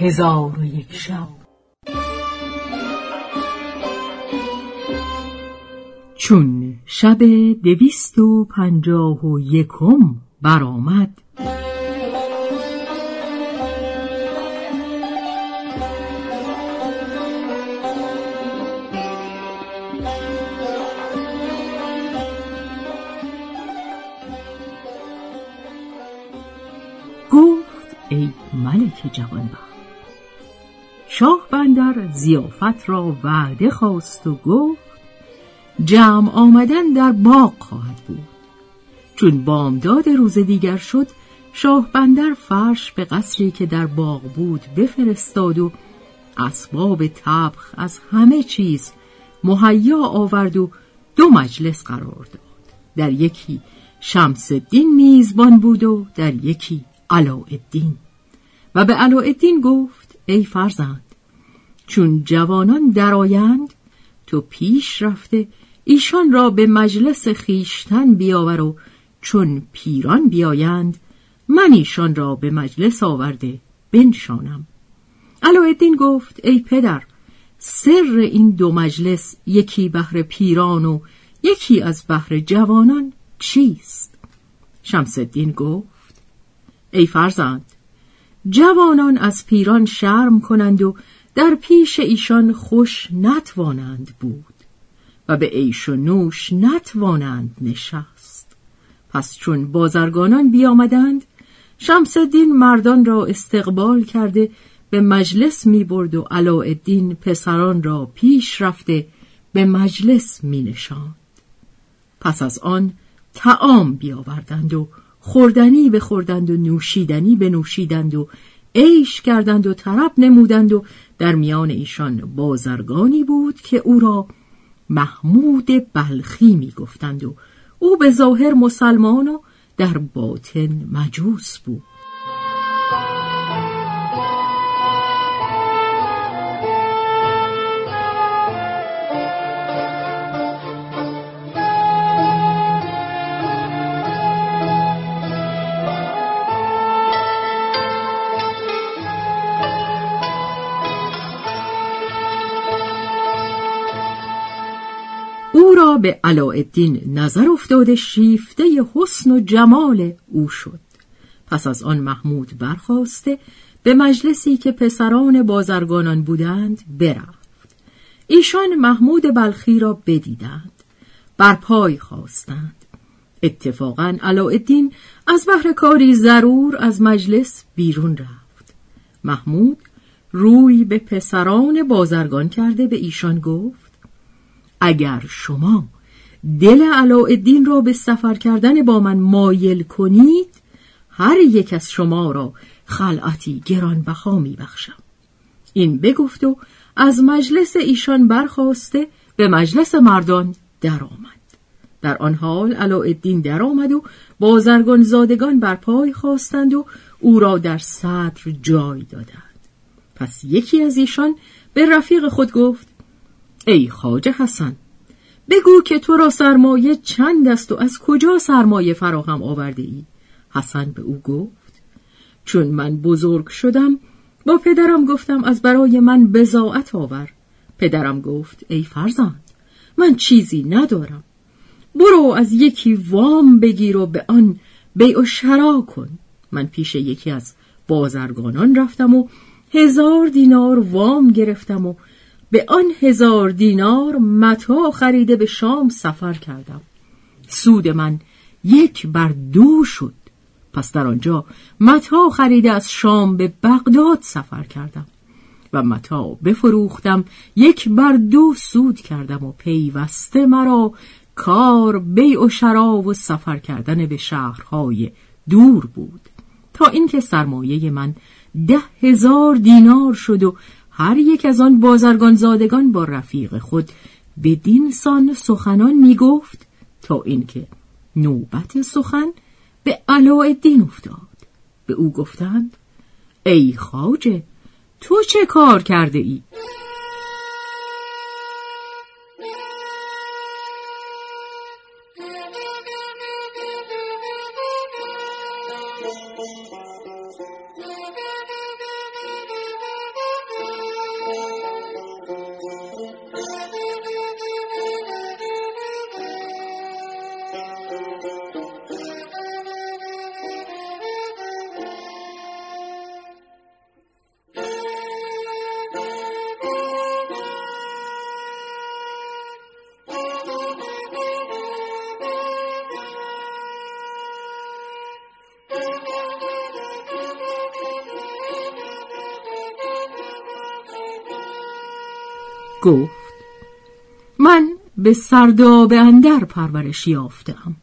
هزار و یک شب. چون شب دویست و پنجاه و یکم برآمد گفت ای ملک جوانبخت شاه بندر زیافت را وعده خواست و گفت جمع آمدن در باغ خواهد بود. چون بامداد روز دیگر شد شاه بندر فرش به قصری که در باغ بود بفرستاد و اسباب تبخ از همه چیز مهیا آورد و دو مجلس قرار داد. در یکی شمس الدین میزبان بود و در یکی علاءالدین. و به علاءالدین گفت ای فرزند چون جوانان درآیند تو پیش رفته ایشان را به مجلس خیشتن بیاور و چون پیران بیایند من ایشان را به مجلس آورده بنشانم. علاءالدین گفت ای پدر سر این دو مجلس یکی بهر پیران و یکی از بهر جوانان چیست؟ شمس الدین گفت ای فرزند جوانان از پیران شرم کنند و در پیش ایشان خوش نتوانند بود و به عیش و نوش نتوانند نشست پس چون بازرگانان بیامدند شمس الدین مردان را استقبال کرده به مجلس می برد و علاءالدین پسران را پیش رفته به مجلس می نشاند. پس از آن تعام بیاوردند و خوردنی بخوردند و نوشیدنی بنوشیدند و عیش کردند و طرب نمودند و در میان ایشان بازرگانی بود که او را محمود بلخی می گفتند و او به ظاهر مسلمان و در باطن مجوس بود. به علاءالدین نظر افتاده شیفته حسن و جمال او شد. پس از آن محمود برخواسته به مجلسی که پسران بازرگانان بودند برفت. ایشان محمود بلخی را بدیدند. بر پای خواستند. اتفاقا علاءالدین از بهر کاری ضرور از مجلس بیرون رفت. محمود روی به پسران بازرگان کرده به ایشان گفت اگر شما دل علاءالدین را به سفر کردن با من مایل کنید هر یک از شما را خلعتی گرانبها میبخشم. این بگفت و از مجلس ایشان برخواسته به مجلس مردان درآمد. در آن حال علاءالدین درآمد و بازرگان زادگان بر پای خواستند و او را در صدر جای دادند. پس یکی از ایشان به رفیق خود گفت ای خاجه حسن بگو که تو را سرمایه چند است و از کجا سرمایه فراهم آورده ای؟ حسن به او گفت چون من بزرگ شدم با پدرم گفتم از برای من بزاعت آور. پدرم گفت ای فرزند من چیزی ندارم. برو از یکی وام بگیر و به آن بیع و شرا کن. من پیش یکی از بازرگانان رفتم و هزار دینار وام گرفتم و به آن هزار دینار متا خریده به شام سفر کردم. سود من یک بر دو شد. پس در آنجا متا خریده از شام به بغداد سفر کردم و متا بفروختم یک بر دو سود کردم و پیوسته مرا کار بیع و شرا و سفر کردن به شهرهای دور بود. تا اینکه سرمایه من ده هزار دینار شد و هر یک از آن بازرگان زادگان با رفیق خود بدین سان سخنان می گفت تا اینکه نوبت سخن به علاءالدین افتاد به او گفتند ای خاجه تو چه کار کرده ای؟ گفت من به سرداب اندر پرورش یافتم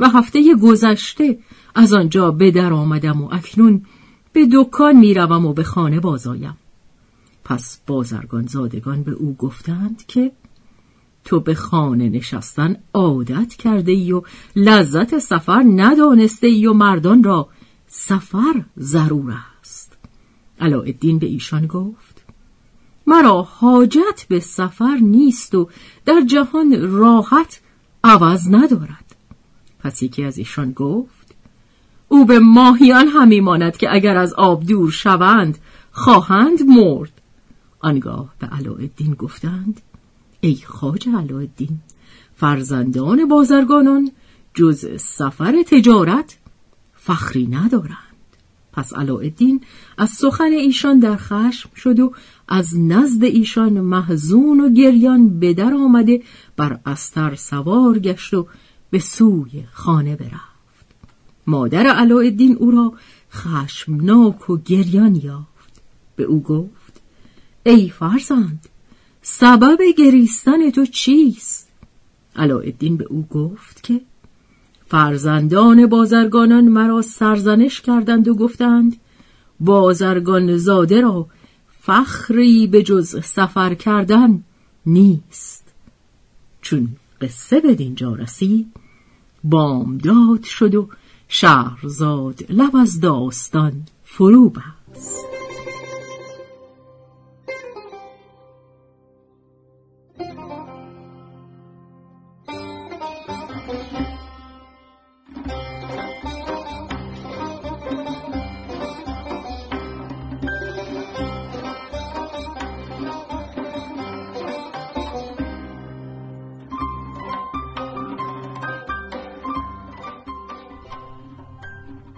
و هفته گذشته از آنجا به در آمدم و اکنون به دکان می‌روم و به خانه بازایم پس بازرگان زادگان به او گفتند که تو به خانه نشستن عادت کرده ای و لذت سفر ندانسته ای و مردان را سفر ضرور است. علاءالدین به ایشان گفت مرا حاجت به سفر نیست و در جهان راحت عوض ندارد. پس یکی از ایشان گفت او به ماهیان همی ماند که اگر از آب دور شوند خواهند مرد. آنگاه به علاءالدین گفتند ای خاج علاءالدین فرزندان بازرگانان جز سفر تجارت فخری ندارند. پس علاءالدین از سخن ایشان در خشم شد و از نزد ایشان محزون و گریان به در آمده بر استر سوار گشت و به سوی خانه برفت مادر علاءالدین او را خشمناک و گریان یافت به او گفت ای فرزند سبب گریستن تو چیست؟ علاءالدین به او گفت که فرزندان بازرگانان مرا سرزنش کردند و گفتند بازرگان زاده را فخری به جز سفر کردن نیست. چون قصه به دینجا رسید بامداد شد و شهرزاد لب از داستان فرو بست